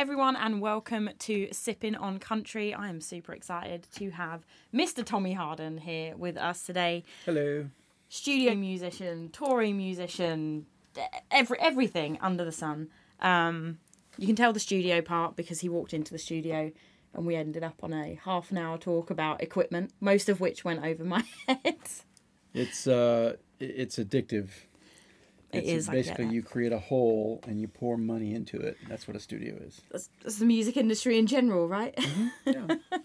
everyone, and welcome to Sipping on Country. I am super excited to have Mr. Tommy Harden here with us today. Hello. Studio musician, touring musician, every everything under the sun. Um, you can tell the studio part because he walked into the studio and we ended up on a half an hour talk about equipment, most of which went over my head. It's uh, it's addictive. It It's is, basically that. you create a hole and you pour money into it. That's what a studio is. That's, that's the music industry in general, right? Mm-hmm. Yeah.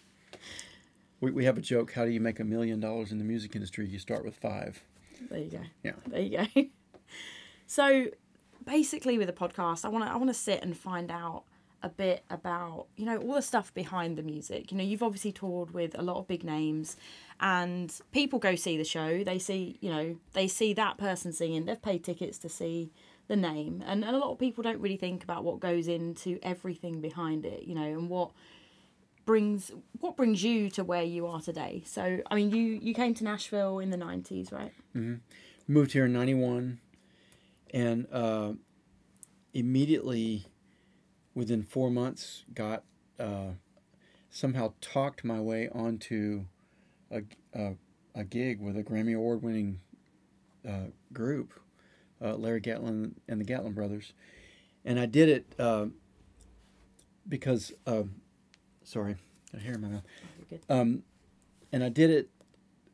we we have a joke. How do you make a million dollars in the music industry? You start with five. There you go. Yeah. There you go. So basically with a podcast, I wanna I wanna sit and find out a bit about, you know, all the stuff behind the music. You know, you've obviously toured with a lot of big names and people go see the show. They see, you know, they see that person singing, they've paid tickets to see the name. And, and a lot of people don't really think about what goes into everything behind it, you know, and what brings what brings you to where you are today. So I mean you you came to Nashville in the nineties, right? mm-hmm. Moved here in '91, and uh, immediately, within four months, got uh, somehow talked my way onto a, a, a gig with a Grammy Award winning uh, group, uh, Larry Gatlin and the Gatlin brothers, and I did it uh, because um sorry, I hear in my mouth. Um, and I did it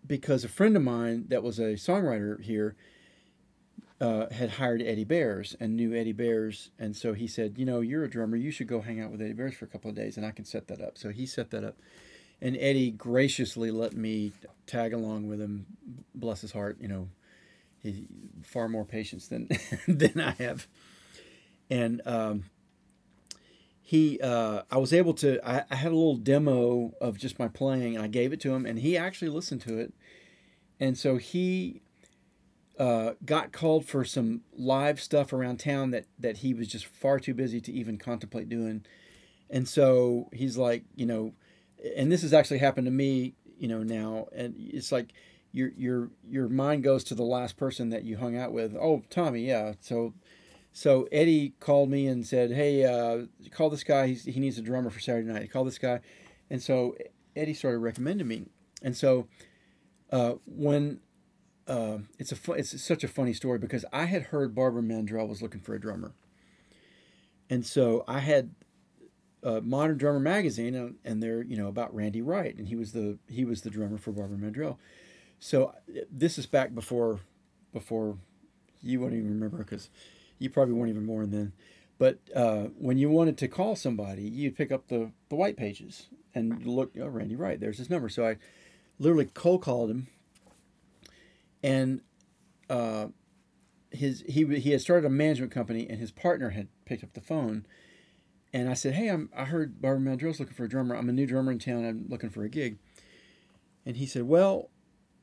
because a friend of mine that was a songwriter here uh, had hired Eddie Bayers and knew Eddie Bayers, and so he said, you know, you're a drummer, you should go hang out with Eddie Bayers for a couple of days, and I can set that up. So he set that up, and Eddie graciously let me tag along with him. Bless his heart, you know, he far more patience than than I have, and. Um, he uh, I was able to I, I had a little demo of just my playing and I gave it to him and he actually listened to it and so he uh, got called for some live stuff around town that that he was just far too busy to even contemplate doing and so he's like you know and this has actually happened to me you know now and it's like your your your mind goes to the last person that you hung out with oh Tommy yeah so so Eddie called me and said, "Hey, uh, call this guy. He's, he needs a drummer for Saturday night. Call this guy." And so Eddie started recommending me. And so uh, when uh, it's a fu- it's such a funny story because I had heard Barbara Mandrell was looking for a drummer, and so I had uh, Modern Drummer magazine, and, and they're you know about Randy Wright, and he was the he was the drummer for Barbara Mandrell. So this is back before before you won't even remember because you probably weren't even born then. But uh, when you wanted to call somebody, you'd pick up the, the white pages and look, oh, Randy Wright, there's his number. So I literally cold called him, and uh, his he he had started a management company, and his partner had picked up the phone, and I said, hey, I'm I heard Barbara Mandrell's looking for a drummer. I'm a new drummer in town. I'm looking for a gig. And he said, well,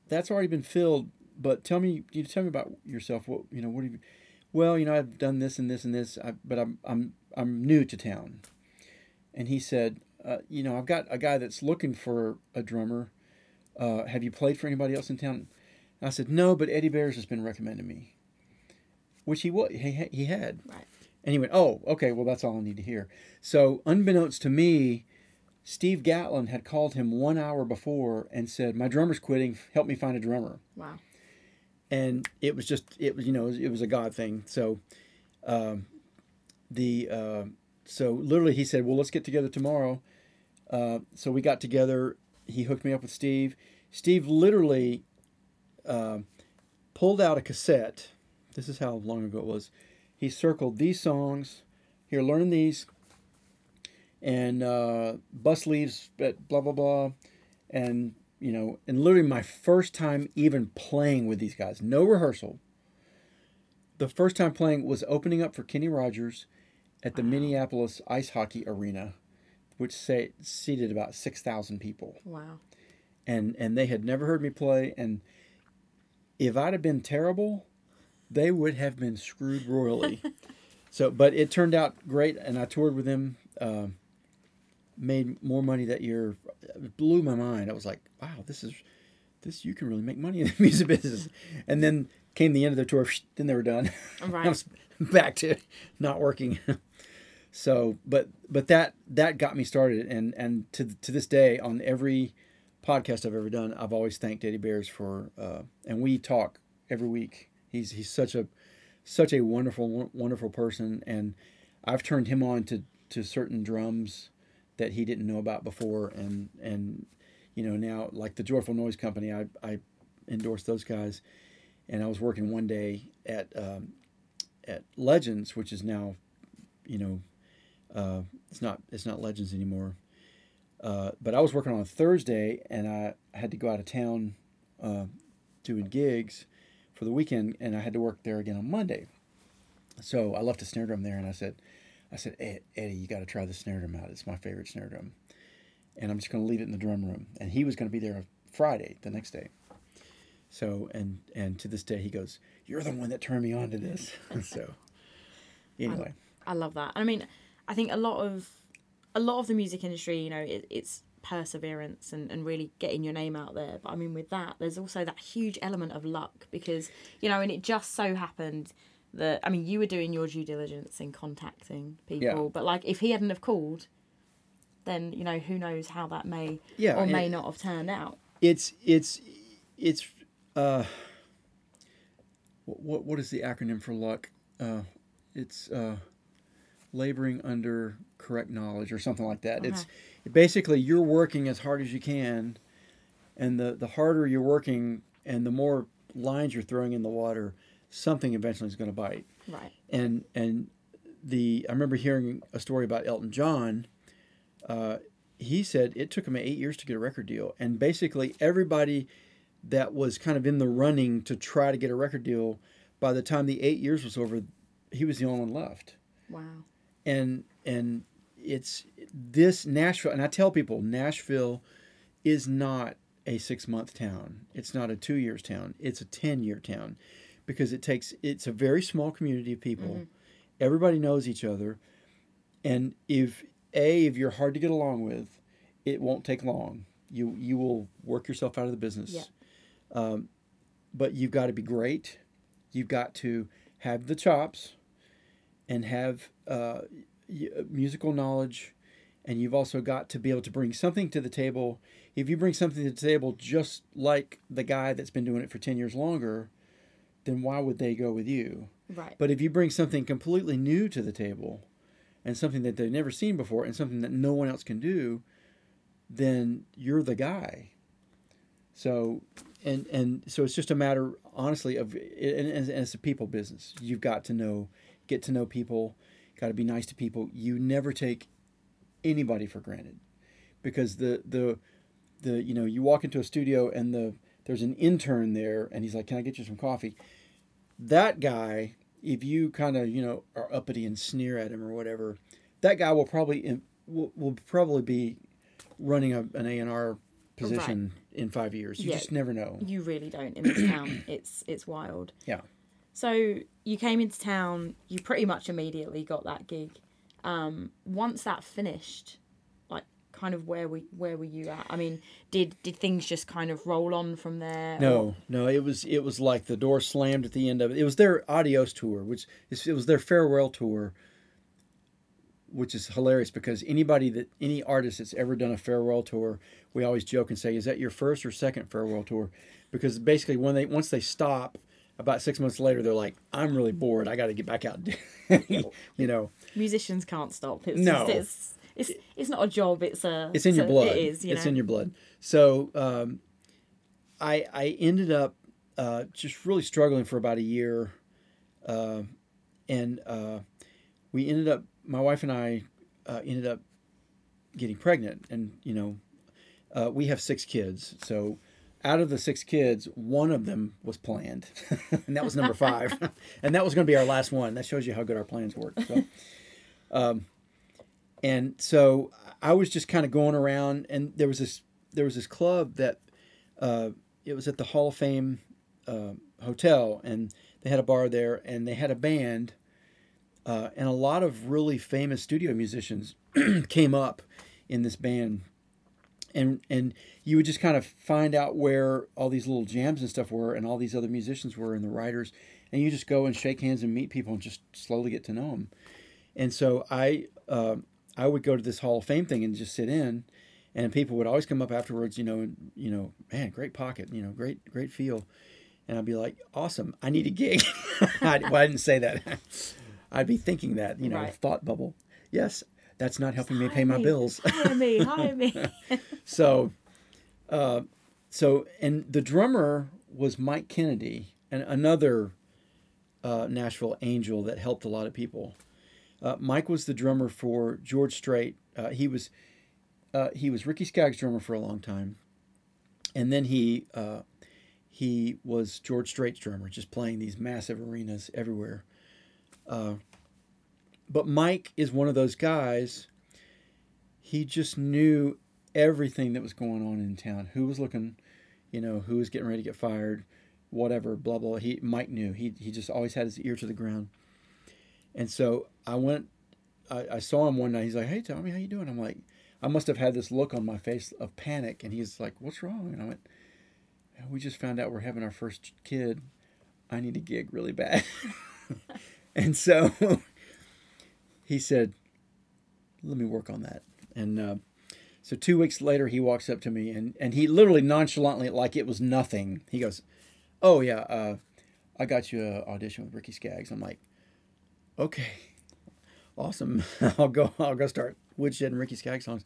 that's already been filled. But tell me, you tell me about yourself. What you know? What have you? Well, you know, I've done this and this and this, I, but I'm I'm I'm new to town. And he said, uh, you know, I've got a guy that's looking for a drummer. Uh, have you played for anybody else in town? I said, no, but Eddie Bayers has been recommending me. Which he was, he, he had. Right. And he went, oh, okay, well, that's all I need to hear. So, unbeknownst to me, Steve Gatlin had called him one hour before and said, my drummer's quitting. Help me find a drummer Wow. and it was just it was you know it was a God thing. So, um, the uh, so literally he said, "Well, let's get together tomorrow." Uh, so we got together. He hooked me up with Steve. Steve literally uh, pulled out a cassette. This is how long ago it was. He circled these songs. Here, learn these. And uh, bus leaves at blah blah blah, and you know, and literally my first time even playing with these guys, no rehearsal. The first time playing was opening up for Kenny Rogers at the Minneapolis Ice Hockey Arena, which say, seated about six thousand people, Wow. and and they had never heard me play. And if I'd have been terrible, they would have been screwed royally. so, but it turned out great, and I toured with them. Um made more money that year. It blew my mind. I was like, wow, this is this you can really make money in the music business. And then came the end of the tour. Then they were done. I Right. was back to not working. So, but but that that got me started, and and to to this day, on every podcast I've ever done, I've always thanked Eddie Bayers for, uh, and we talk every week. He's he's such a such a wonderful wonderful person, and I've turned him on to to certain drums that he didn't know about before, and and you know now like the Joyful Noise Company, I I endorse those guys, and I was working one day at um, at Legends, which is now, you know, uh, it's not it's not Legends anymore. Uh, but I was working on a Thursday, and I had to go out of town uh, doing gigs for the weekend, and I had to work there again on Monday. So I left a snare drum there, and I said, I said, Eddie, you got to try the snare drum out. It's my favorite snare drum, and I'm just going to leave it in the drum room. And he was going to be there Friday, the next day. So and and to this day, he goes, "You're the one that turned me on to this." so anyway, I, I love that. I mean, I think a lot of a lot of the music industry, you know, it, it's perseverance and, and really getting your name out there. But I mean, with that, there's also that huge element of luck because, you know, and it just so happened that, I mean, you were doing your due diligence in contacting people, yeah. but like if he hadn't have called, then, you know, who knows how that may yeah, or may not have turned out. It's, it's, it's, uh, what, what is the acronym for luck? Uh, it's, uh, laboring under correct knowledge or something like that. It's basically you're working as hard as you can, and the the harder you're working and the more lines you're throwing in the water, something eventually is going to bite. Right. And and the I remember hearing a story about Elton John. Uh, he said it took him eight years to get a record deal, and basically everybody that was kind of in the running to try to get a record deal, by the time the eight years was over, he was the only one left. Wow and and it's this Nashville, and I tell people Nashville is not a six month town. It's not a two years town. It's a ten year town because it takes. It's a very small community of people. Mm-hmm. Everybody knows each other, and if a if you're hard to get along with, it won't take long. You you will work yourself out of the business. Yeah. Um, but you've got to be great. You've got to have the chops and have uh, musical knowledge, and you've also got to be able to bring something to the table. If you bring something to the table just like the guy that's been doing it for 10 years longer, then why would they go with you? Right. But if you bring something completely new to the table and something that they've never seen before and something that no one else can do, then you're the guy. So and and so it's just a matter honestly of and, and it's a people business. You've got to know get to know people, got to be nice to people. You never take anybody for granted because the the the you know you walk into a studio and the there's an intern there and he's like, "Can I get you some coffee?" That guy, if you kind of you know are uppity and sneer at him or whatever, that guy will probably will, will probably be running a, an A and R position right. in five years. You yeah, just never know. You really don't in this town. It's it's wild. Yeah. So you came into town, you pretty much immediately got that gig. Um, once that finished, like kind of where we where were you at? I mean, did did things just kind of roll on from there? No, or? no, it was it was like the door slammed at the end of it. It was their adios tour, which it was their farewell tour, which is hilarious because anybody that any artist that's ever done a farewell tour, we always joke and say, "Is that your first or second farewell tour?" Because basically, when they once they stop about six months later, they're like, "I'm really bored. I got to get back out." you know, musicians can't stop. It's no, just, it's, it's it's not a job. It's a it's in your a, blood. It is. it's know? in your blood. So um, I I ended up uh, just really struggling for about a year, uh, and uh, we ended up. My wife and I uh, ended up getting pregnant, and you know, uh, we have six kids, so out of the six kids, one of them was planned, and that was number five, and that was going to be our last one. That shows you how good our plans work. So, um, and so I was just kind of going around, and there was this there was this club that uh, it was at the Hall of Fame uh, hotel, and they had a bar there, and they had a band, uh, and a lot of really famous studio musicians came up in this band and and you would just kind of find out where all these little jams and stuff were and all these other musicians were and the writers and you just go and shake hands and meet people and just slowly get to know them and so i uh, I would go to this Hall of Fame thing and just sit in, and people would always come up afterwards. You know, and, you know, man, great pocket. You know, great great feel. And I'd be like, awesome, I need a gig. I, well, I didn't say that. I'd be thinking that, you know, Right. thought bubble. Yes, that's not helping me pay my bills. hire me, hire me. so, uh, so, and the drummer was Mike Kennedy, and another uh, Nashville angel that helped a lot of people. Uh, Mike was the drummer for George Strait. Uh, he was uh, he was Ricky Skaggs' drummer for a long time, and then he uh, he was George Strait's drummer, just playing these massive arenas everywhere. But Mike is one of those guys. He just knew everything that was going on in town. Who was looking, you know, who was getting ready to get fired, whatever, blah blah. He Mike knew. He he just always had his ear to the ground. And so I went. I, I saw him one night. He's like, "Hey Tommy, how you doing?" I'm like, I must have had this look on my face of panic, and he's like, "What's wrong?" And I went, "We just found out we're having our first kid. I need a gig really bad." and so he said, "Let me work on that." And uh, so two weeks later, he walks up to me and, and he literally nonchalantly, like it was nothing, he goes, "Oh yeah, uh, I got you an audition with Ricky Skaggs." I'm like, "Okay, awesome. I'll go. I'll go start woodshed and Ricky Skaggs songs."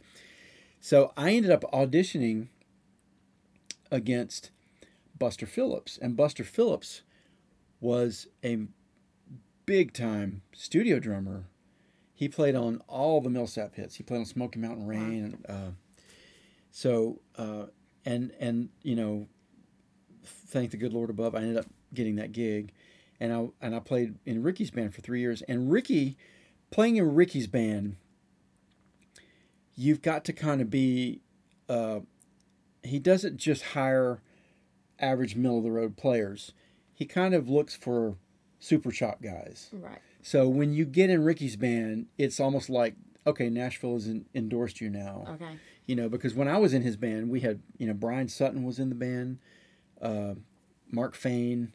So I ended up auditioning against Buster Phillips, and Buster Phillips was a big time studio drummer. He played on all the Milsap hits. He played on Smoky Mountain Rain, and uh, so uh, and and you know, thank the good Lord above, I ended up getting that gig, and I and I played in Ricky's band for three years. And Ricky, playing in Ricky's band, you've got to kind of be. Uh, he doesn't just hire average middle of the road players. He kind of looks for super chop guys. right. So when you get in Ricky's band, it's almost like okay, Nashville has endorsed you now. Okay. You know, because when I was in his band, we had you know Bryan Sutton was in the band, uh, Mark Fain,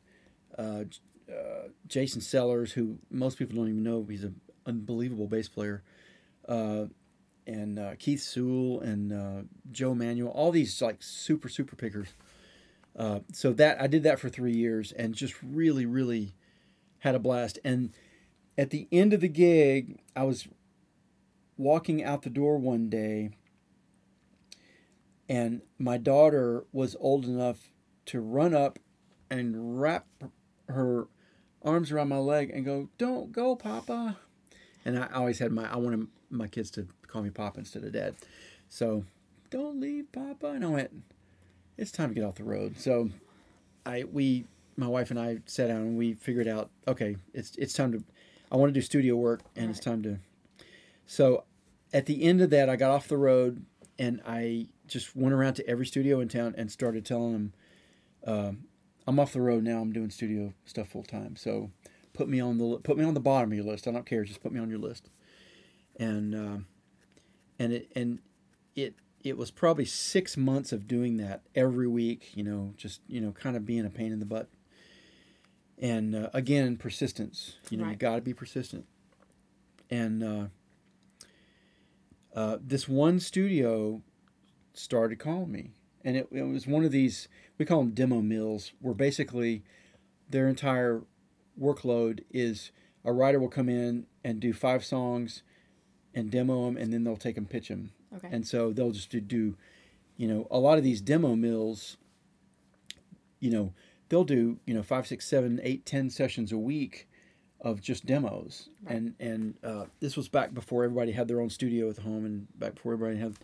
uh, uh, Jason Sellers, who most people don't even know he's an unbelievable bass player, uh, and uh, Keith Sewell and uh, Joe Manuel, all these like super super pickers. Uh, so that I did that for three years and just really really had a blast. And at the end of the gig, I was walking out the door one day and my daughter was old enough to run up and wrap her arms around my leg and go, "Don't go, Papa." And I always had my I wanted my kids to call me Papa instead of Dad, so don't leave, Papa. And I went, "It's time to get off the road." So I we my wife and I sat down and we figured out, okay, it's it's time to. I want to do studio work and it's time to. So at the end of that, I got off the road and I just went around to every studio in town and started telling them, um, "I'm off the road now. I'm doing studio stuff full time. So put me on the put me on the bottom of your list. I don't care. Just put me on your list." And um, and it and it it was probably six months of doing that every week. You know, just you know, kind of being a pain in the butt. And uh, again, persistence. You know, you got to be persistent. And uh, uh, this one studio started calling me, and it, it was one of these we call them demo mills, where basically their entire workload is a writer will come in and do five songs and demo them, and then they'll take them pitch them, Okay. and so they'll just do, do, you know, a lot of these demo mills. You know, they'll do you know five, six, seven, eight, ten sessions a week of just demos, Right. and and uh, this was back before everybody had their own studio at home, and back before everybody had,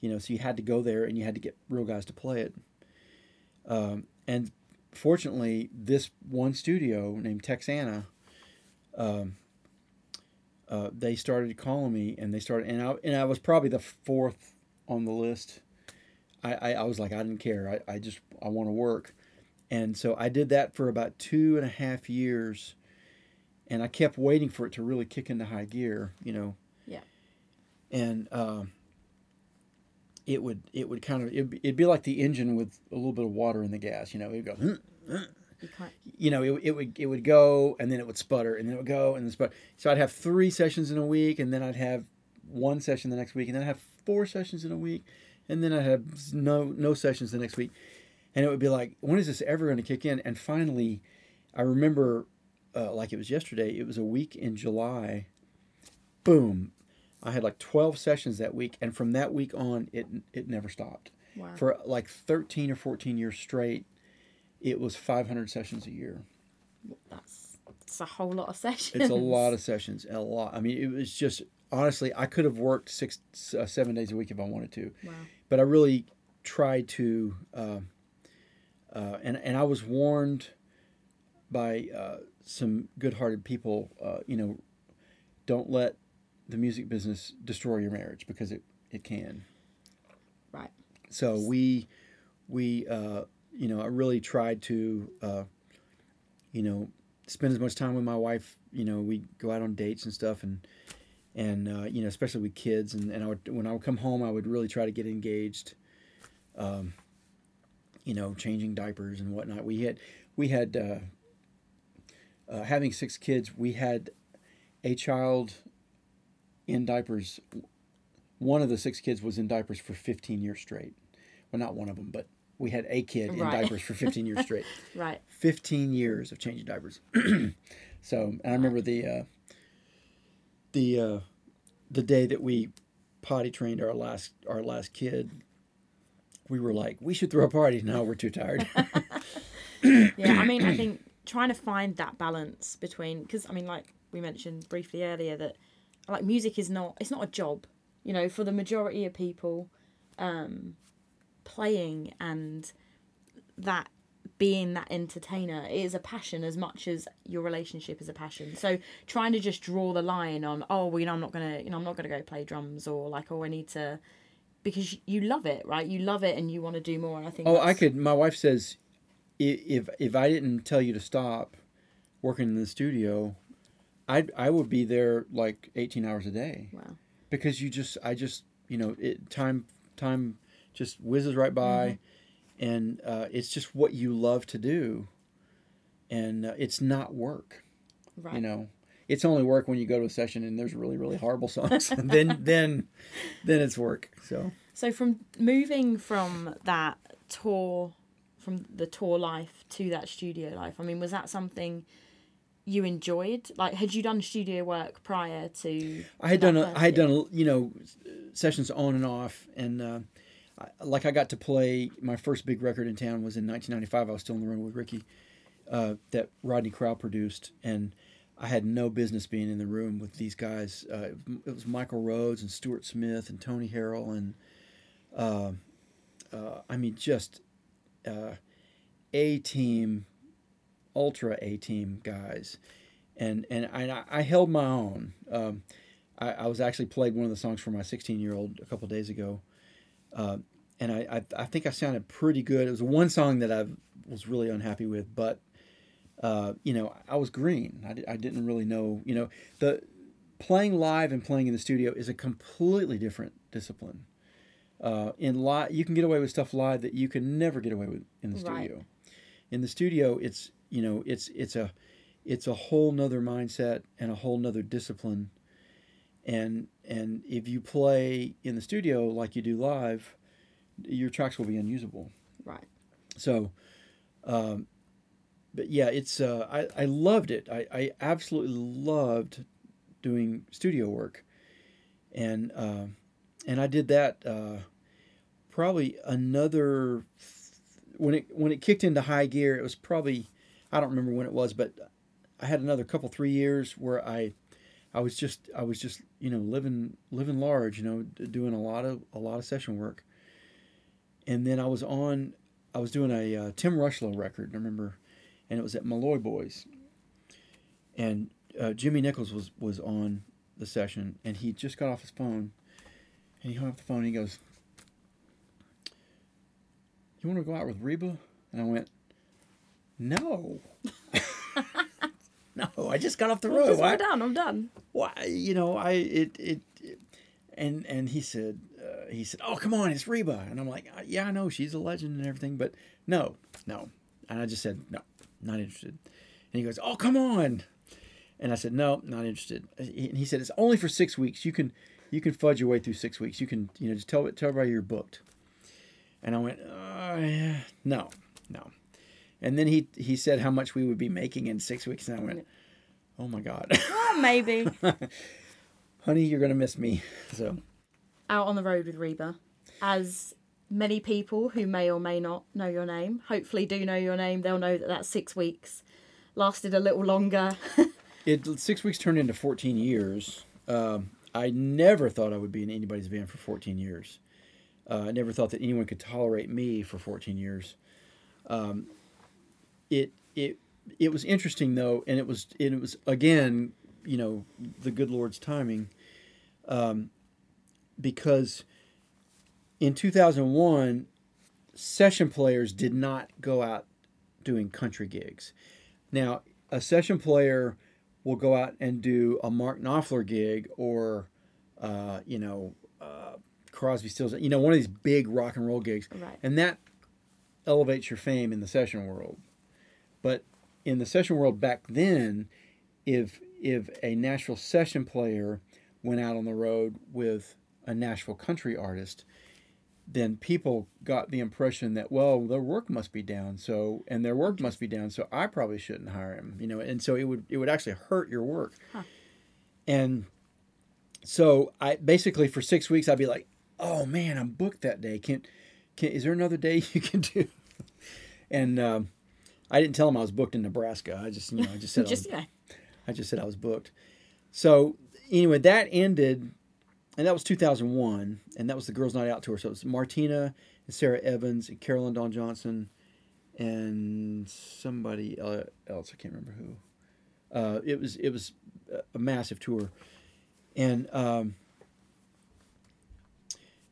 you know, so you had to go there and you had to get real guys to play it. Um, and fortunately, this one studio named Texana, um, uh, they started calling me, and they started, and I and I was probably the fourth on the list. I, I, I was like, I didn't care. I, I just I want to work, and so I did that for about two and a half years, and I kept waiting for it to really kick into high gear, you know. Yeah. And um, it would it would kind of it'd be, it'd be like the engine with a little bit of water in the gas, you know. It'd go, "Hmm, You you know, it, it would it would go and then it would sputter and then it would go and then sputter. So I'd have three sessions in a week and then I'd have one session the next week, and then I'd have four sessions in a week, and then I'd have no no sessions the next week, and it would be like, when is this ever going to kick in? And finally, I remember, uh, like it was yesterday. It was a week in July. Boom, I had like twelve sessions that week, and from that week on, it it never stopped. Wow. For like thirteen or fourteen years straight, it was five hundred sessions a year. That's that's a whole lot of sessions. It's a lot of sessions, a lot. I mean, it was just honestly, I could have worked six, uh, seven days a week if I wanted to, Wow. but I really tried to. Uh, uh, and and I was warned by uh, some good-hearted people. Uh, you know, don't let the music business destroy your marriage because it it can. Right. So we we uh, you know I really tried to uh, you know spend as much time with my wife. You know we go out on dates and stuff and and uh, you know especially with kids and, and I would, when I would come home I would really try to get engaged. Um, you know, changing diapers and whatnot. We had we had uh, uh, having six kids. We had a child in diapers. One of the six kids was in diapers for 15 years straight. Well, not one of them, but we had a kid in diapers for 15 years straight. Right. 15 years of changing diapers. so, and I remember the uh, the uh, the day that we potty trained our last our last kid. We were like, we should throw a party. Now we're too tired. yeah i mean i think trying to find that balance between because i mean like we mentioned briefly earlier that like music is not it's not a job you know for the majority of people um playing and that being that entertainer is a passion as much as your relationship is a passion so trying to just draw the line on oh well you know i'm not gonna you know i'm not gonna go play drums or like oh i need to because you love it right you love it and you want to do more and i think Oh, I could. My wife says, if if I didn't tell you to stop working in the studio, I I would be there like eighteen hours a day wow because you just I just you know it time time just whizzes right by, and uh, it's just what you love to do, and uh, it's not work. right You know, it's only work when you go to a session and there's really really horrible songs. then then then it's work. So. So from moving from that tour, from the tour life to that studio life, I mean, was that something you enjoyed? Like, had you done studio work prior to? I had done a, I had done you know sessions on and off, and uh, I, like I got to play my first big record in town was in 1995. I was still in the room with Ricky, uh, that Rodney Crowell produced, and I had no business being in the room with these guys. Uh, it was Michael Rhodes and Stuart Smith and Tony Harrell and uh, uh, I mean just uh, a team, ultra a team guys, and and I, I held my own. Um, I, I was actually played one of the songs for my 16 year old a couple days ago, uh, and I, I I think I sounded pretty good. It was one song that I was really unhappy with, but uh, you know I was green. I, I didn't really know. You know the playing live and playing in the studio is a completely different discipline. Uh, in live, you can get away with stuff live that you can never get away with in the Right. studio. In the studio, it's you know it's it's a it's a whole nother mindset and a whole nother discipline. And and if you play in the studio like you do live, your tracks will be unusable. Right. So, um, but yeah, it's uh, I I loved it. I I absolutely loved doing studio work, and uh, and I did that uh, probably another when it when it kicked into high gear. It was probably I don't remember when it was, but I had another couple three years where I I was just I was just you know living living large, you know, doing a lot of a lot of session work, and then I was on I was doing a uh, Tim Rushlow record. I remember, and it was at Malloy Boys, and uh, Jimmy Nichols was was on the session, and he just got off his phone, and he hung up the phone. and He goes, "You want to go out with Reba?" And I went, "No." No, I just got off the road. we're done. I'm done. why you know i it it, it and and he said uh, he said oh come on it's reba and i'm like "Uh, yeah i know she's a legend and everything but no no and i just said no not interested and he goes oh come on and i said no not interested and he said it's only for six weeks you can you can fudge your way through six weeks. You can, you know, just tell tell everybody you're booked. And I went, uh, yeah, no, no. And then he he said how much we would be making in six weeks, and I went, oh my god, Well, maybe. honey, you're gonna miss me. So Out on the road with Reba, as many people who may or may not know your name, hopefully do know your name. They'll know that that six weeks lasted a little longer. it six weeks turned into 14 years. Um, I never thought I would be in anybody's van for 14 years. Uh, I never thought that anyone could tolerate me for 14 years. Um, it it it was interesting though, and it was it was again, you know, the good Lord's timing, um, because in 2001, session players did not go out doing country gigs. Now, a session player will go out and do a Mark Knopfler gig or, uh, you know, uh, Crosby, Stills, you know, one of these big rock and roll gigs, Right. and that elevates your fame in the session world. But in the session world back then, if if a Nashville session player went out on the road with a Nashville country artist, then people got the impression that well their work must be down so and their work must be down so I probably shouldn't hire him you know and so it would it would actually hurt your work Huh. and so I basically for six weeks I'd be like oh man I'm booked that day can can is there another day you can do and um, I didn't tell him I was booked in Nebraska I just you know I just said I was yeah. I just said I was booked. So anyway, that ended, and that was 2001, and that was the Girls Night Out tour. So it was Martina and Sara Evans and Carolyn Dawn Johnson, and somebody uh, else I can't remember who. Uh, it was it was a massive tour, and um,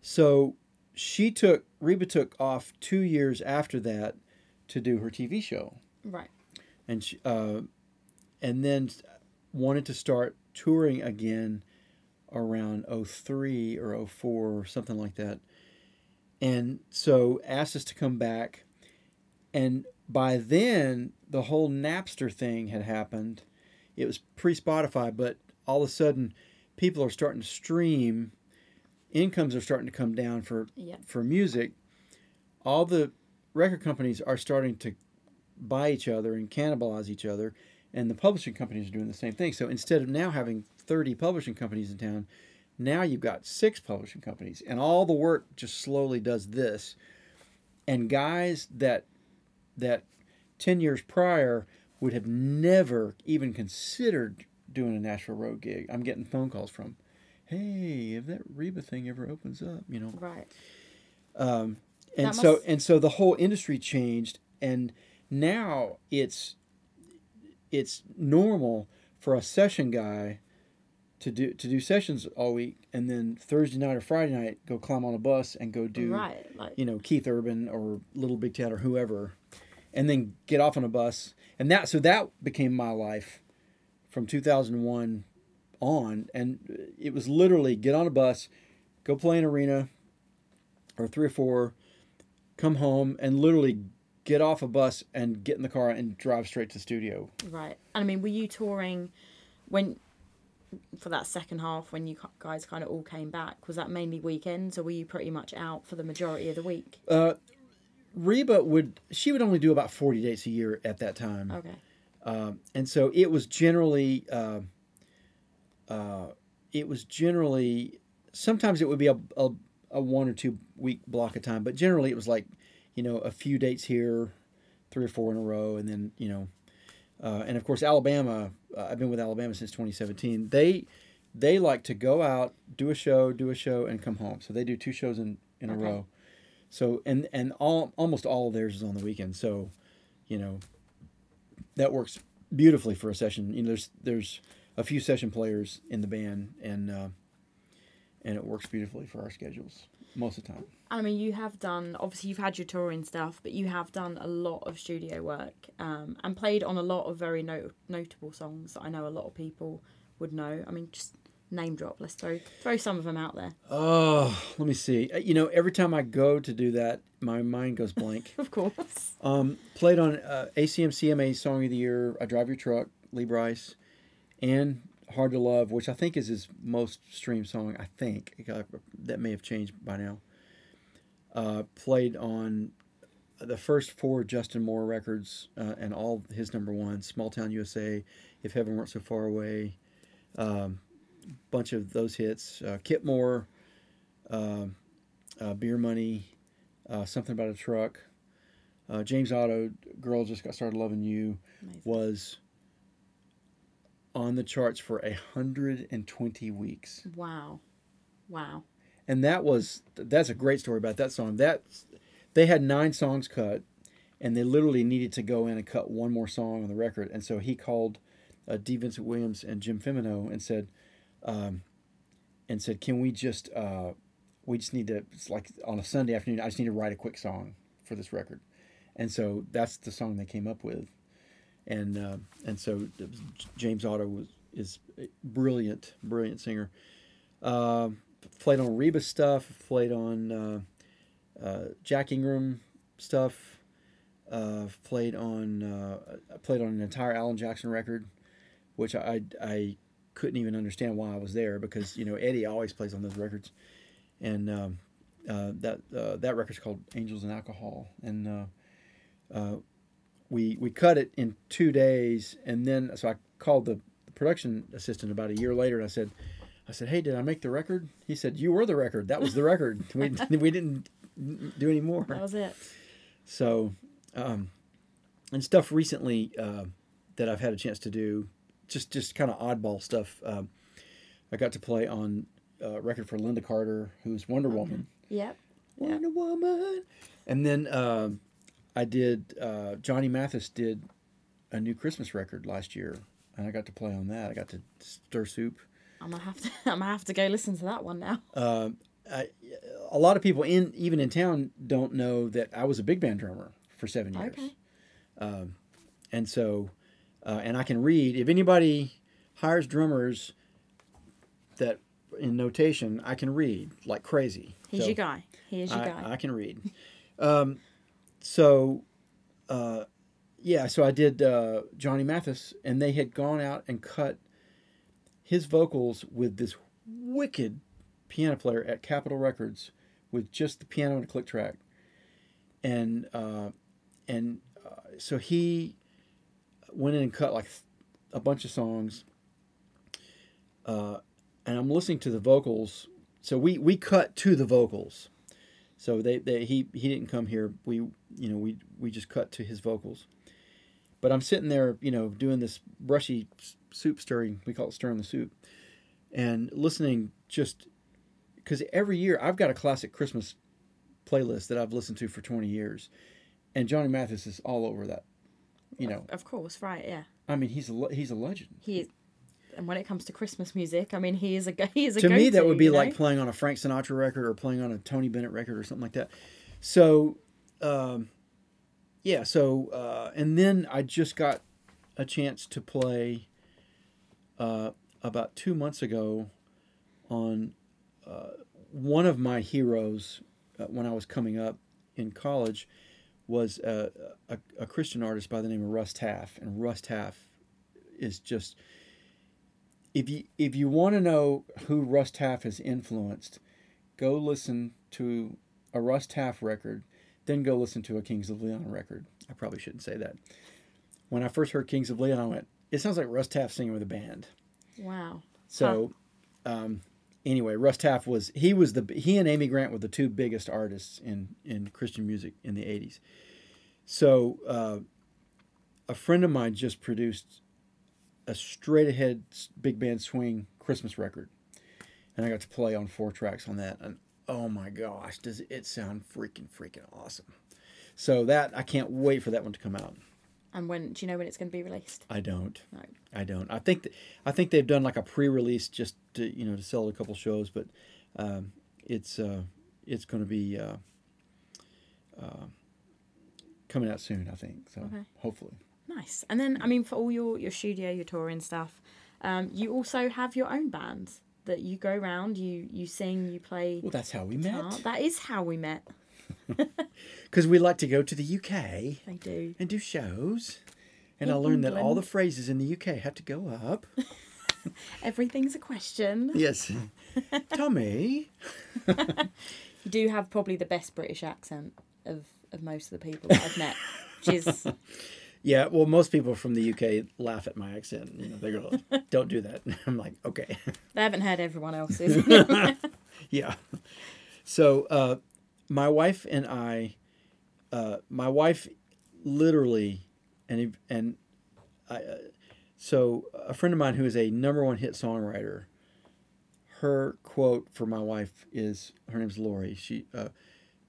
so she took Reba took off two years after that to do her TV show Right. and she, uh, and then wanted to start touring again around 03 or 04 or something like that. And so asked us to come back. And by then the whole napster thing had happened. It was pre-spotify but all of a sudden people are starting to stream. Incomes are starting to come down for Yeah. for music. All the record companies are starting to buy each other and cannibalize each other and the publishing companies are doing the same thing. So instead of now having 30 publishing companies in town now you've got six publishing companies and all the work just slowly does this and guys that that 10 years prior would have never even considered doing a Nashville Road gig i'm getting phone calls from hey if that reba thing ever opens up you know Right. um, and That so and so the whole industry changed and now it's it's normal for a session guy to do to do sessions all week and then Thursday night or Friday night go climb on a bus and go do right. Like you know Keith Urban or Little Big Ted or whoever and then get off on a bus and that so that became my life from 2001 on and it was literally get on a bus go play an arena or three or four come home and literally get off a bus and get in the car and drive straight to the studio Right. And I mean, were you touring when for that second half when you guys kind of all came back? Was that mainly weekends, or were you pretty much out for the majority of the week? uh, Reba would she would only do about 40 dates a year at that time Okay. Um, and so it was generally uh, uh, it was generally sometimes it would be a, a, a one or two week block of time but generally it was like you know a few dates here three or four in a row and then you know uh, and of course alabama uh, i've been with alabama since 2017 they they like to go out do a show do a show and come home. So they do two shows in in a row. So and and all almost all of theirs is on the weekend. So you know that works beautifully for a session. You know, there's there's a few session players in the band, and uh, and it works beautifully for our schedules most of the time. I mean, you have done obviously you've had your touring stuff, but you have done a lot of studio work um, and played on a lot of very no- notable songs that I know a lot of people would know. I mean, just name drop. Let's throw throw some of them out there. Oh, let me see. Uh, You know, every time I go to do that, my mind goes blank. Of course. um, played on uh, ACM CMA Song of the Year, "I Drive Your Truck," Lee Brice, and Hard to Love, which I think is his most streamed song. I think Uh, that may have changed by now. Uh, played on the first four Justin Moore records uh, and all his number ones: Small Town USA, If Heaven Weren't So Far Away, um, bunch of those hits. Uh, Kip Moore, uh, uh, Beer Money, uh, Something About a Truck. Uh, James Otto, Girl Just Got Started Loving You, Amazing. was on the charts for 120 weeks. Wow. Wow. And that was that's a great story about that song. That they had nine songs cut and they literally needed to go in and cut one more song on the record. And so he called uh, D. Vincent Williams and Jim Femino and said, um, and said, can we just, uh, we just need to, it's like on a Sunday afternoon, I just need to write a quick song for this record. And so that's the song they came up with. And, uh, and so James Otto was, is a brilliant, brilliant singer. Uh, played on Reba stuff, played on uh, uh, Jack Ingram stuff, uh, played on uh, played on an entire Alan Jackson record, which I, I couldn't even understand why I was there because you know Eddie always plays on those records, and um, uh, that uh, that record's called Angels and Alcohol, and uh, uh, we we cut it in two days, and then so I called the production assistant about a year later, and I said. I said, "Hey, did I make the record?" He said, "You were the record. That was the record. we, we didn't do any more." That was it. So, um, and stuff recently uh, that I've had a chance to do, just just kind of oddball stuff. Um, I got to play on a record for Lynda Carter, who's Wonder Woman. Yep. Wonder Woman. And then um I did. Uh, Johnny Mathis did a new Christmas record last year, and I got to play on that. I got to stir soup. I'm gonna have to. I'm gonna have to go listen to that one now. Uh, I, a lot of people in even in town don't know that I was a big band drummer for seven years. Okay. and so uh, and I can read. If anybody hires drummers that in notation, I can read like crazy. He's So your guy. He is your I, guy. I can read. um, so, uh, yeah, so I did uh, Johnny Mathis, and they had gone out and cut his vocals with this wicked piano player at Capitol Records with just the piano and a click track, and uh, and uh, so he went in and cut like a bunch of songs. Uh, and I'm listening to the vocals. So we we cut to the vocals. So they, they he he didn't come here. We you know we we just cut to his vocals. But I'm sitting there, you know, doing this brushy soup stirring. We call it stirring the soup, and listening just because every year I've got a classic Christmas playlist that I've listened to for 20 years, and Johnny Mathis is all over that. You know, Of course, right? Yeah. I mean, he's a he's a legend. He is. And when it comes to Christmas music, I mean, he is a he is a to me that would be you like playing on a frank sinatra record or playing on a tony bennett record or something like that. So um, yeah so uh, and then i just got a chance to play uh, about two months ago on uh, one of my heroes uh, when i was coming up in college was a, a, a christian artist by the name of russ taff and russ taff is just if you if you want to know who Russ Taff has influenced, go listen to a Russ Taff record, then go listen to a Kings of Leon record. I probably shouldn't say that. When I first heard Kings of Leon, I went, "It sounds like Russ Taff singing with a band." Wow. So, um, anyway, Russ Taff was he was the he and Amy Grant were the two biggest artists in in Christian music in the '80s. So, uh, a friend of mine just produced a straight ahead big band swing Christmas record, and I got to play on four tracks on that, and oh my gosh, does it sound freaking freaking awesome! So that I can't wait for that one to come out. And when do you know when it's going to be released? I don't. No. I don't. I think th- I think they've done like a pre-release just to you know to sell a couple shows, but um, it's uh, it's going to be uh, uh, coming out soon. I think so. Okay. Hopefully. Nice. And then, I mean, for all your your studio, your touring stuff, um, you also have your own band that you go around, you you sing, you play. Well, that's how we guitar. met. That is how we met. Because we like to go to the UK They do. and do shows, and In I learned that all the phrases in the UK have to go up. Everything's a question. Yes. Tommy. You do have probably the best British accent of, of most of the people that I've met, which is Yeah, well, most people from the UK laugh at my accent. You know, they go, "Don't do that." I'm like, "Okay." they haven't heard everyone else's. yeah. So, uh, my wife and I, uh, my wife, literally, and and I, uh, so a friend of mine who is a number one hit songwriter. Her quote for my wife is her name's Lorrie. She, uh,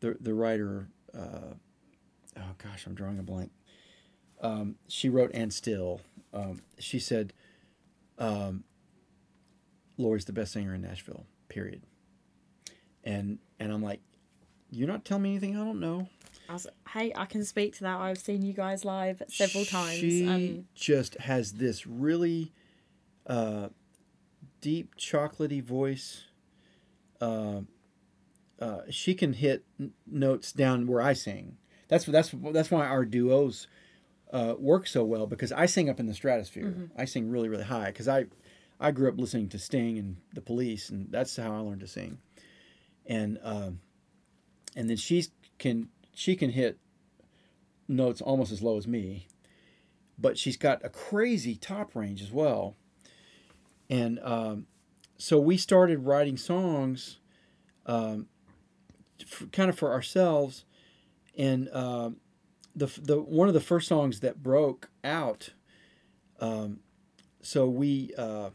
the the writer. Uh, oh gosh, I'm drawing a blank. Um, she wrote and still. Um, she said, um, "Lorrie's the best singer in Nashville." Period and and I'm like, you're not telling me anything I don't know. I was, hey, I can speak to that. I've seen you guys live several times. She Um, just has this really uh, deep, chocolatey voice. Uh, uh, she can hit n- notes down where I sing. That's that's that's why our duos uh, work so well because I sing up in the stratosphere. I sing really really high because I I grew up listening to Sting and the Police, and that's how I learned to sing. And um, and then she can she can hit notes almost as low as me, but she's got a crazy top range as well. And um, so we started writing songs, um, f kind of for ourselves, and um the the one of the first songs that broke out. Um, so we, uh,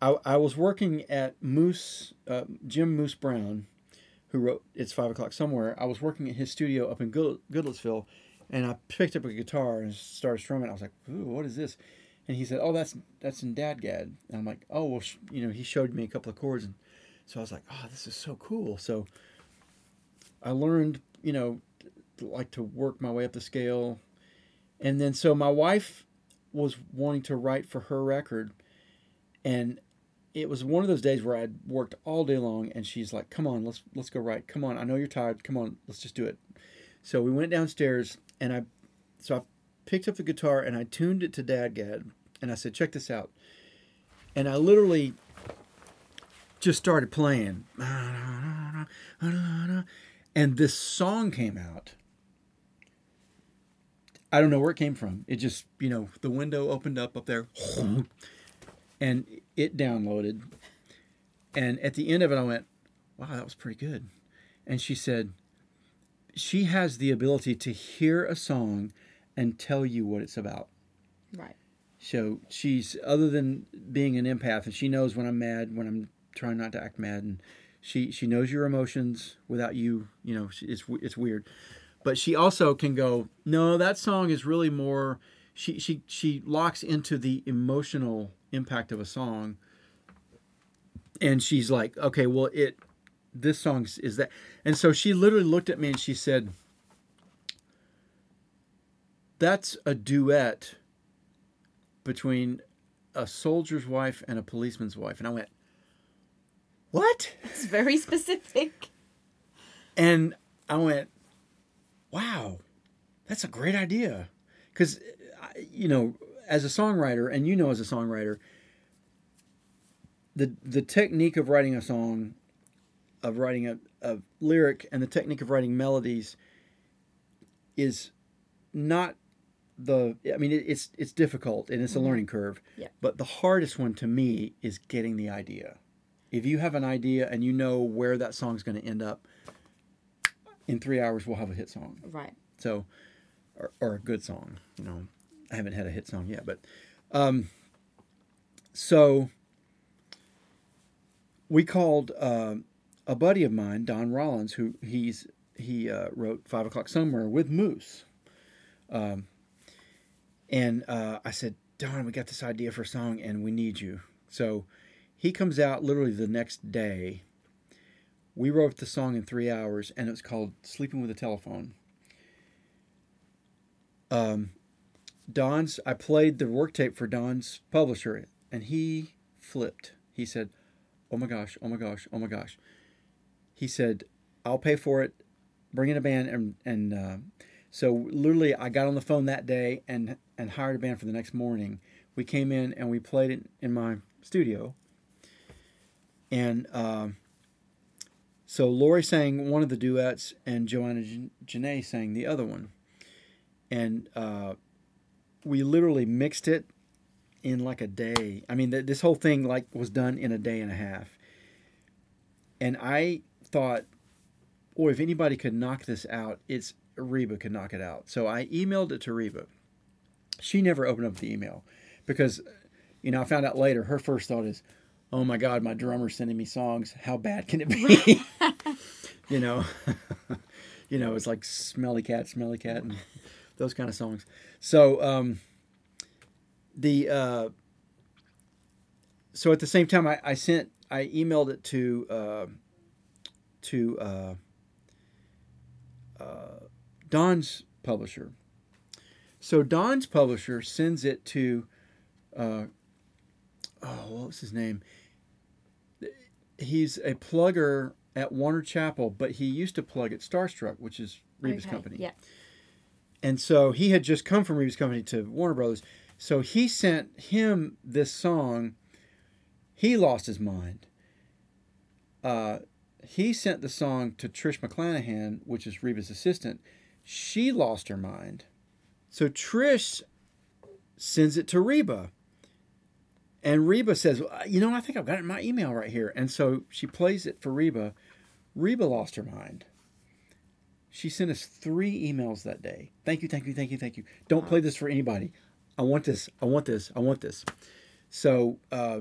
I, I was working at Moose uh, Jim Moose Brown, who wrote "It's Five O'clock Somewhere." I was working at his studio up in Good, Goodlettsville, and I picked up a guitar and started strumming. I was like, "Ooh, what is this?" And he said, "Oh, that's that's in DADGAD." And I'm like, "Oh, well, you know." He showed me a couple of chords, and so I was like, "Oh, this is so cool." So I learned, you know, like to work my way up the scale, and then so my wife was wanting to write for her record, and it was one of those days where I'd worked all day long, and she's like, "Come on, let's let's go write. Come on, I know you're tired. Come on, let's just do it." So we went downstairs, and I, so I picked up the guitar and I tuned it to DADGAD, and I said, "Check this out," and I literally just started playing, and this song came out. I don't know where it came from. It just, you know, the window opened up up there, and it downloaded. And at the end of it, I went, "Wow, that was pretty good." And she said, "She has the ability to hear a song and tell you what it's about." right. So she's other than being an empath, and she knows when I'm mad, when I'm trying not to act mad, and she she knows your emotions without you. You know, it's it's weird, but she also can go, no, that song is really more. She she she locks into the emotional impact of a song, and she's like, okay, well it, this song is that, and so she literally looked at me and she said, that's a duet between a soldier's wife and a policeman's wife. And I went, What? It's very specific. And I went, Wow, that's a great idea. Because, you know, as a songwriter, and you know, as a songwriter, the, the technique of writing a song, of writing a, a lyric, and the technique of writing melodies is not the I mean it, it's it's difficult and it's a mm-hmm. learning curve. Yeah. But the hardest one to me is getting the idea. If you have an idea and you know where that song's going to end up, in three hours we'll have a hit song. Right. So, or, or a good song. You know, I haven't had a hit song yet, but um, so we called uh, a buddy of mine, Don Rollins, who he's he uh, wrote Five O'clock Somewhere with Moose. Um, and uh, I said, Don, we got this idea for a song and we need you. So he comes out literally the next day. We wrote the song in three hours and it was called Sleeping with a Telephone. Um, Don's, I played the work tape for Don's publisher and he flipped. He said, Oh my gosh, oh my gosh, oh my gosh. He said, I'll pay for it, bring in a band. And, and uh, so literally, I got on the phone that day and, and hired a band for the next morning. We came in and we played it in my studio. And um, so Lorrie sang one of the duets, and Joanna Jan- Janae sang the other one. And uh, we literally mixed it in like a day. I mean, th- this whole thing like was done in a day and a half. And I thought, boy, if anybody could knock this out, it's Reba could knock it out. So I emailed it to Reba. She never opened up the email because, you know, I found out later her first thought is, oh my God, my drummer's sending me songs. How bad can it be? you know, you know, it's like smelly cat, smelly cat, and those kind of songs. So, um, the uh, so at the same time, I, I sent, I emailed it to uh, to uh, uh, Don's publisher. So Don's publisher sends it to, uh, oh, what was his name? He's a plugger at Warner Chappell, but he used to plug at Starstruck, which is Reba's Okay, company. Yeah. And so he had just come from Reeves Company to Warner Brothers. So he sent him this song. He lost his mind. Uh, he sent the song to Trish McClanahan, which is Reba's assistant. She lost her mind. So Trish sends it to Reba. And Reba says, "Well, You know, I think I've got it in my email right here. And so she plays it for Reba. Reba lost her mind. She sent us three emails that day. Thank you, thank you, thank you, thank you. Don't play this for anybody. I want this. I want this. I want this. So uh,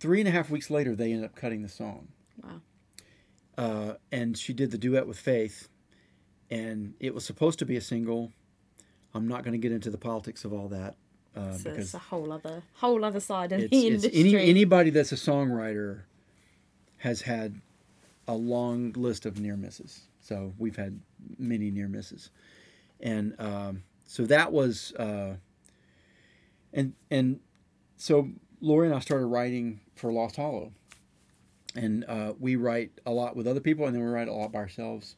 three and a half weeks later, they ended up cutting the song. Wow. Uh, and she did the duet with Faith, and it was supposed to be a single. I'm not going to get into the politics of all that uh, So because it's a whole other whole other side of it's, the industry. any anybody that's a songwriter has had a long list of near misses. So we've had many near misses, and um, so that was uh, and and so Lorrie and I started writing for Lost Hollow, and uh, we write a lot with other people, and then we write a lot by ourselves.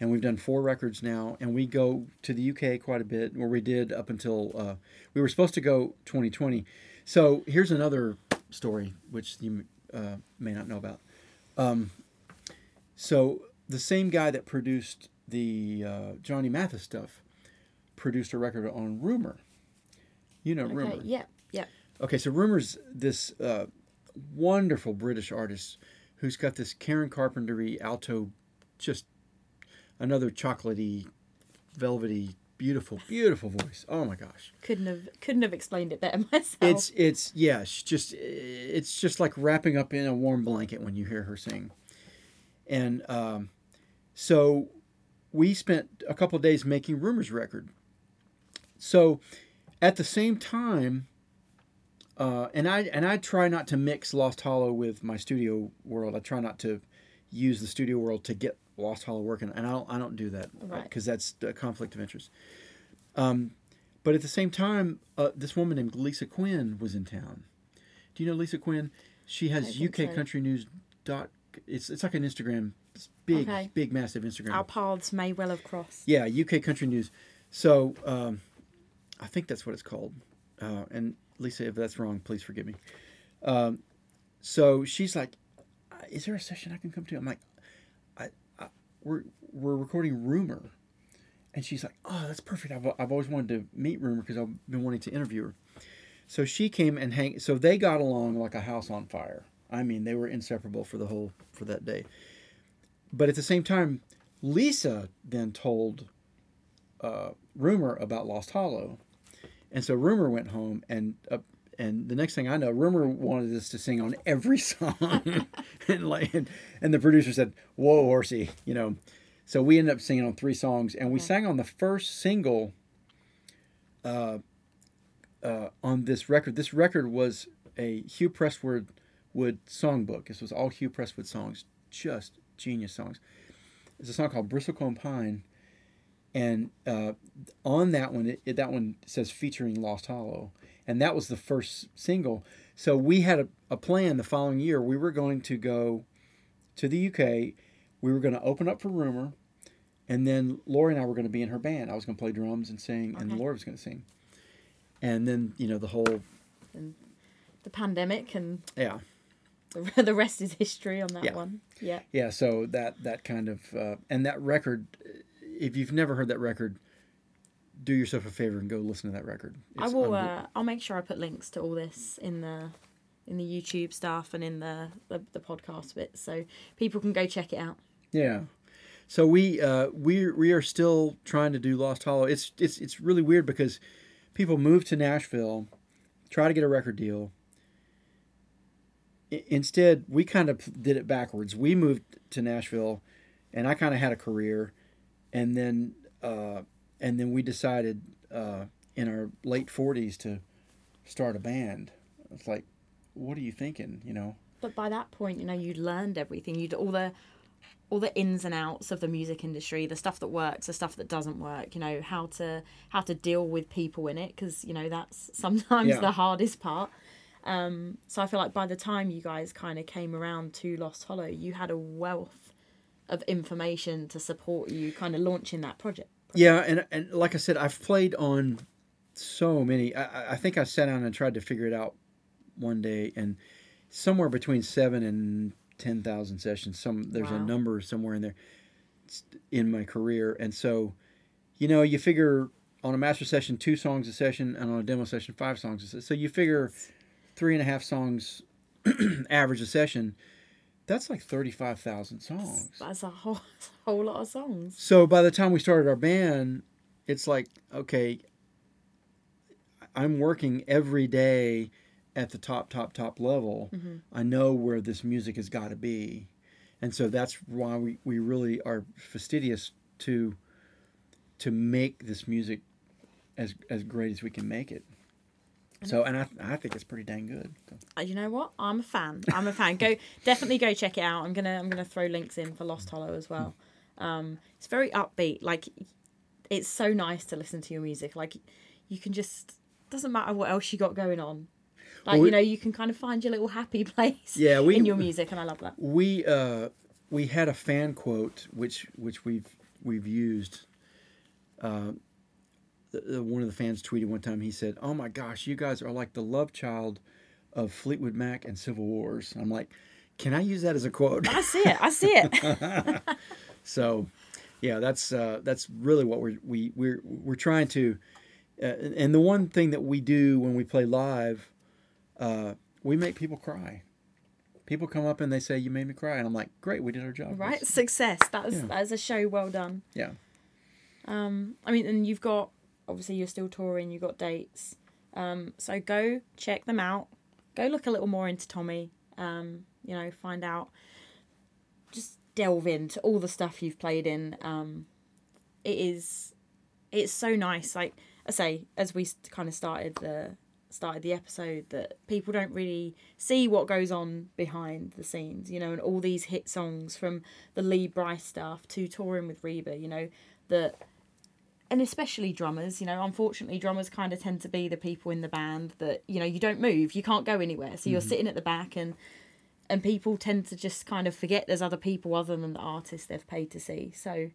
And we've done four records now, and we go to the UK quite a bit, where we did up until uh, we were supposed to go 2020. So here's another story which you uh, may not know about. Um, so the same guy that produced the uh, Johnny Mathis stuff produced a record on Rumer. You know okay. Rumer. Yeah. Yeah. Okay, so Rumer's this uh, wonderful British artist who's got this Karen Carpentery alto, just another chocolatey, velvety, beautiful, beautiful voice. Oh my gosh. Couldn't have couldn't have explained it better myself. It's it's yeah, it's just it's just like wrapping up in a warm blanket when you hear her sing. And um, so we spent a couple of days making Rumer's record. So at the same time, uh, and I and I try not to mix Lost Hollow with my studio world. I try not to use the studio world to get Lost Hollow working, and I don't I don't do that Right. because that's a conflict of interest. Um, but at the same time, uh, this woman named Lisa Quinn was in town. Do you know Lisa Quinn? She has UK so. Country News dot. It's it's like an Instagram, it's big Okay. big massive Instagram. Our paths may well have crossed. Yeah, UK Country News. So um, I think that's what it's called. Uh, and Lisa, if that's wrong, please forgive me. Um, so she's like, "Uh, "Is there a session I can come to?" I'm like, I, "We're we're recording Rumer," and she's like, "Oh, that's perfect. I've, I've always wanted to meet Rumer because I've been wanting to interview her." So she came and hang. So they got along like a house on fire. I mean, they were inseparable for the whole for that day. But at the same time, Lisa then told uh, Rumer about Lost Hollow, and so Rumer went home and uh, and the next thing I know, Rumer wanted us to sing on every song, and like and, and the producer said, "Whoa, horsey," you know. So we ended up singing on three songs, and we Okay. sang on the first single. Uh, uh, on this record, this record was a Hugh Prestwood Wood songbook. This was all Hugh Prestwood songs, just genius songs. It's a song called Bristlecone Pine, and uh, on that one, it, it- that one says featuring Lost Hollow, and that was the first single. So we had a, a plan the following year. We were going to go to the UK. We were going to open up for Rumer, and then Lorrie and I were going to be in her band. I was going to play drums and sing, and Okay. Lorrie was going to sing. And then you know the whole the pandemic, and yeah, the, the rest is history on that Yeah. one. Yeah. yeah. So that that kind of uh, and that record, if you've never heard that record, do yourself a favor and go listen to that record. I will. Uh, I'll make sure I put links to all this in the in the YouTube stuff and in the the, the podcast bit, so people can go check it out. Yeah. So we uh, we we are still trying to do Lost Hollow. It's it's it's really weird because people move to Nashville, try to get a record deal. I- Instead, we kind of did it backwards. We moved to Nashville, and I kind of had a career, and then uh, and then we decided uh, in our late forties to start a band. It's like, what are you thinking? You know? But by that point, you know, you'd learned everything. You'd all the all the ins and outs of the music industry, the stuff that works, the stuff that doesn't work. You know how to how to deal with people in it because you know that's sometimes Yeah. the hardest part. Um, so I feel like by the time you guys kind of came around to Lost Hollow, you had a wealth of information to support you kind of launching that project. Yeah, and and like I said, I've played on so many. I, I- think I sat down and tried to figure it out one day, and somewhere between seven and ten thousand sessions. Some there's a number somewhere in there in my career, and so you know you figure on a master session two songs a session, and on a demo session five songs a session. So you figure three and a half songs average a session. That's like thirty five thousand songs. That's a whole that's a whole lot of songs. So by the time we started our band, it's like, okay, I'm working every day at the top, top, top level. Mm-hmm. I know where this music has got to be. And so that's why we, we really are fastidious to to make this music as as great as we can make it. So and I, I think it's pretty dang good. So, Uh, you know what? I'm a fan. I'm a fan. Go definitely go check it out. I'm gonna I'm gonna throw links in for Lost Hollow as well. Um, it's very upbeat. Like it's so nice to listen to your music. Like you can just doesn't matter what else you got going on. Like Well, we- you know, you can kind of find your little happy place. Yeah, we- in your music, and I love that. we uh we had a fan quote which which we've we've used uh the, one of the fans tweeted one time he said oh my gosh you guys are like the love child of fleetwood mac and civil wars i'm like can i use that as a quote I see it. I see it. so yeah that's uh that's really what we're we we're we're trying to uh, and the one thing that we do when we play live uh we make people cry people come up and they say you made me cry and i'm like great we did our job right, That's- success. That is Yeah. that is a show well done. yeah Um, I mean, and you've got obviously you're still touring. You've got dates. Um, so go check them out. Go look a little more into Tommy. Um, you know, find out. Just delve into all the stuff you've played in. Um, it is, it's so nice. Like I say, as we kind of started the started the episode, that people don't really see what goes on behind the scenes. You know, and all these hit songs from the Lee Brice stuff to touring with Reba. You know, that and especially drummers you know unfortunately drummers kind of tend to be the people in the band that you know you don't move you can't go anywhere. So you're sitting at the back and and people tend to just kind of forget there's other people other than the artist they've paid to see. So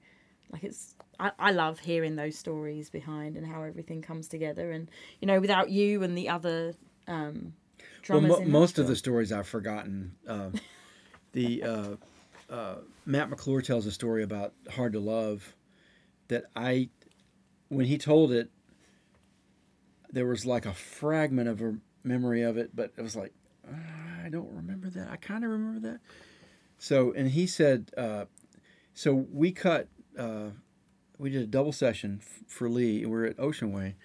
like it's I, I love hearing those stories behind and how everything comes together. And you know without you and the other um Well, drummers mo- in most of the stories I've forgotten. Uh, the uh, uh, Matt McClure tells a story about "Hard to Love" that I, when he told it, there was like a fragment of a memory of it, but it was like "Ah, I don't remember that. I kind of remember that. So, and he said, uh, so we cut. Uh, we did a double session f- for Lee. We were at Ocean Way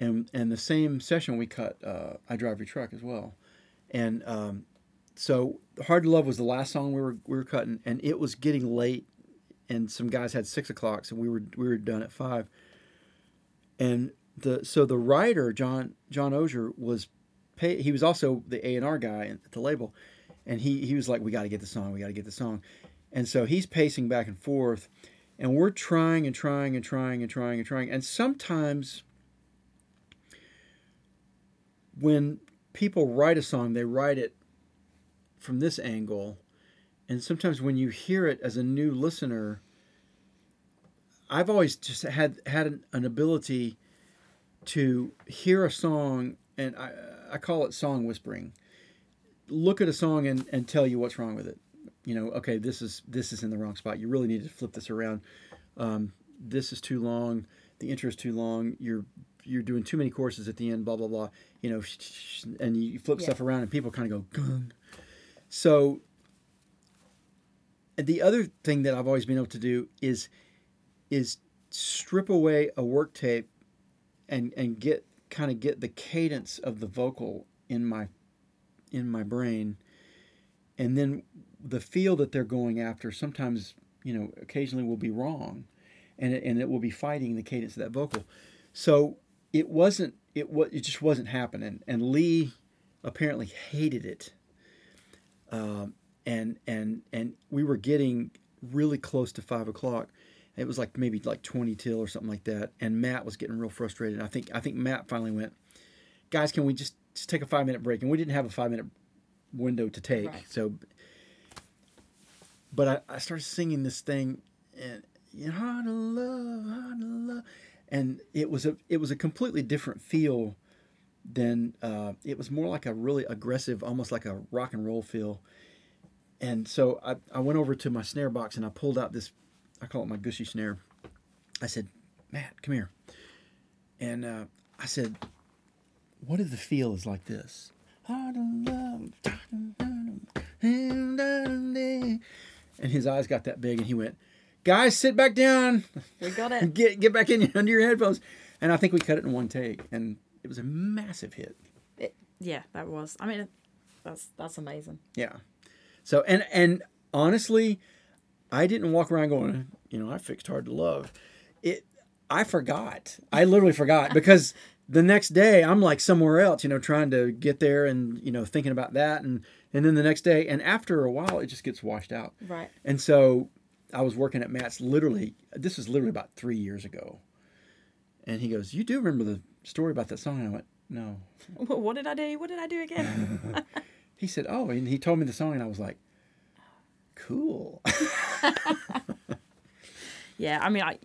and and the same session we cut uh, I Drive Your Truck as well, and um, so Hard to Love was the last song we were we were cutting, and it was getting late, and some guys had six o'clocks, and we were we were done at five, and the so the writer John John Ozier was pay he was also the A and R guy at the label, and he he was like we got to get the song we got to get the song, and so he's pacing back and forth, and we're trying and trying and trying and trying and trying, and sometimes when people write a song, they write it from this angle. And sometimes when you hear it as a new listener, I've always just had had an, an ability to hear a song and I I call it song whispering. Look at a song and, and tell you what's wrong with it. You know, okay, this is this is in the wrong spot. You really need to flip this around. Um, this is too long. The intro is too long. You're you're doing too many courses at the end. Blah blah blah. You know, and you flip Yeah. stuff around, and people kind of go. Gung. So the other thing that I've always been able to do is is strip away a work tape and and get kind of get the cadence of the vocal in my in my brain. And then the feel that they're going after sometimes you know occasionally will be wrong and it, and it will be fighting the cadence of that vocal. So it wasn't it was it just wasn't happening. And lee apparently hated it. Um, and and and we were getting really close to five o'clock. It was like maybe like 20 till or something like that and matt was getting real frustrated. I think i think matt finally went guys can we just, just take a five minute break? And we didn't have a five minute window to take Right. so but I, I started singing this thing and you know how to love how to love and it was a it was a completely different feel than uh, it was more like a really aggressive almost like a rock and roll feel and so I, I went over to my snare box and I pulled out this I call it my gushy snare I said Matt come here and uh, I said what if the feel is like this How to love, and his eyes got that big and he went guys sit back down We got it. get get back in under your headphones and I think we cut it in one take and it was a massive hit it. Yeah, that was. I mean, that's that's amazing. Yeah. So and and honestly, I didn't walk around going, you know, I fixed hard to love. It I forgot. I literally forgot because the next day I'm like somewhere else, you know, trying to get there and you know thinking about that and and then the next day and after a while it just gets washed out. Right. And so I was working at Matt's literally this was literally about 3 years ago. And he goes, "You do remember the story about that song?" And I went, "No." What did I do? What did I do again? He said, "Oh," and he told me the song and I was like, "Cool." yeah, I mean, I,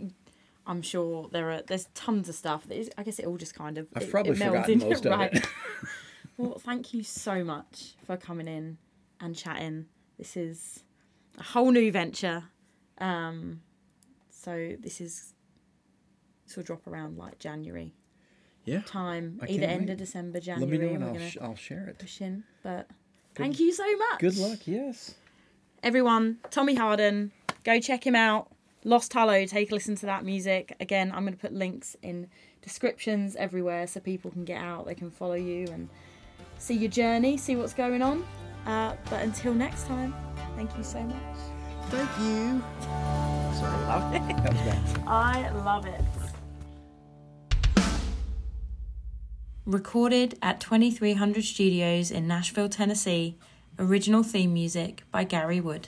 I'm sure there are there's tons of stuff. That is, I guess it all just kind of. I've it- probably it forgotten most of right. it. well, thank you so much for coming in and chatting. This is a whole new venture. Um, so this is this will drop around like January yeah. time, I either end wait. of December, January. Let me know and and I'll, gonna sh- I'll share it. push in. But thank you so much. Good luck. Yes. everyone, Tommy Harden, go check him out. Lost Hollow, take a listen to that music. Again, I'm going to put links in descriptions everywhere so people can get out, they can follow you and see your journey, see what's going on. Uh, but until next time, thank you so much. Thank you. Sorry. Love it. That was bad. I love it. Recorded at 2300 Studios in Nashville, Tennessee. Original theme music by Gary Wood.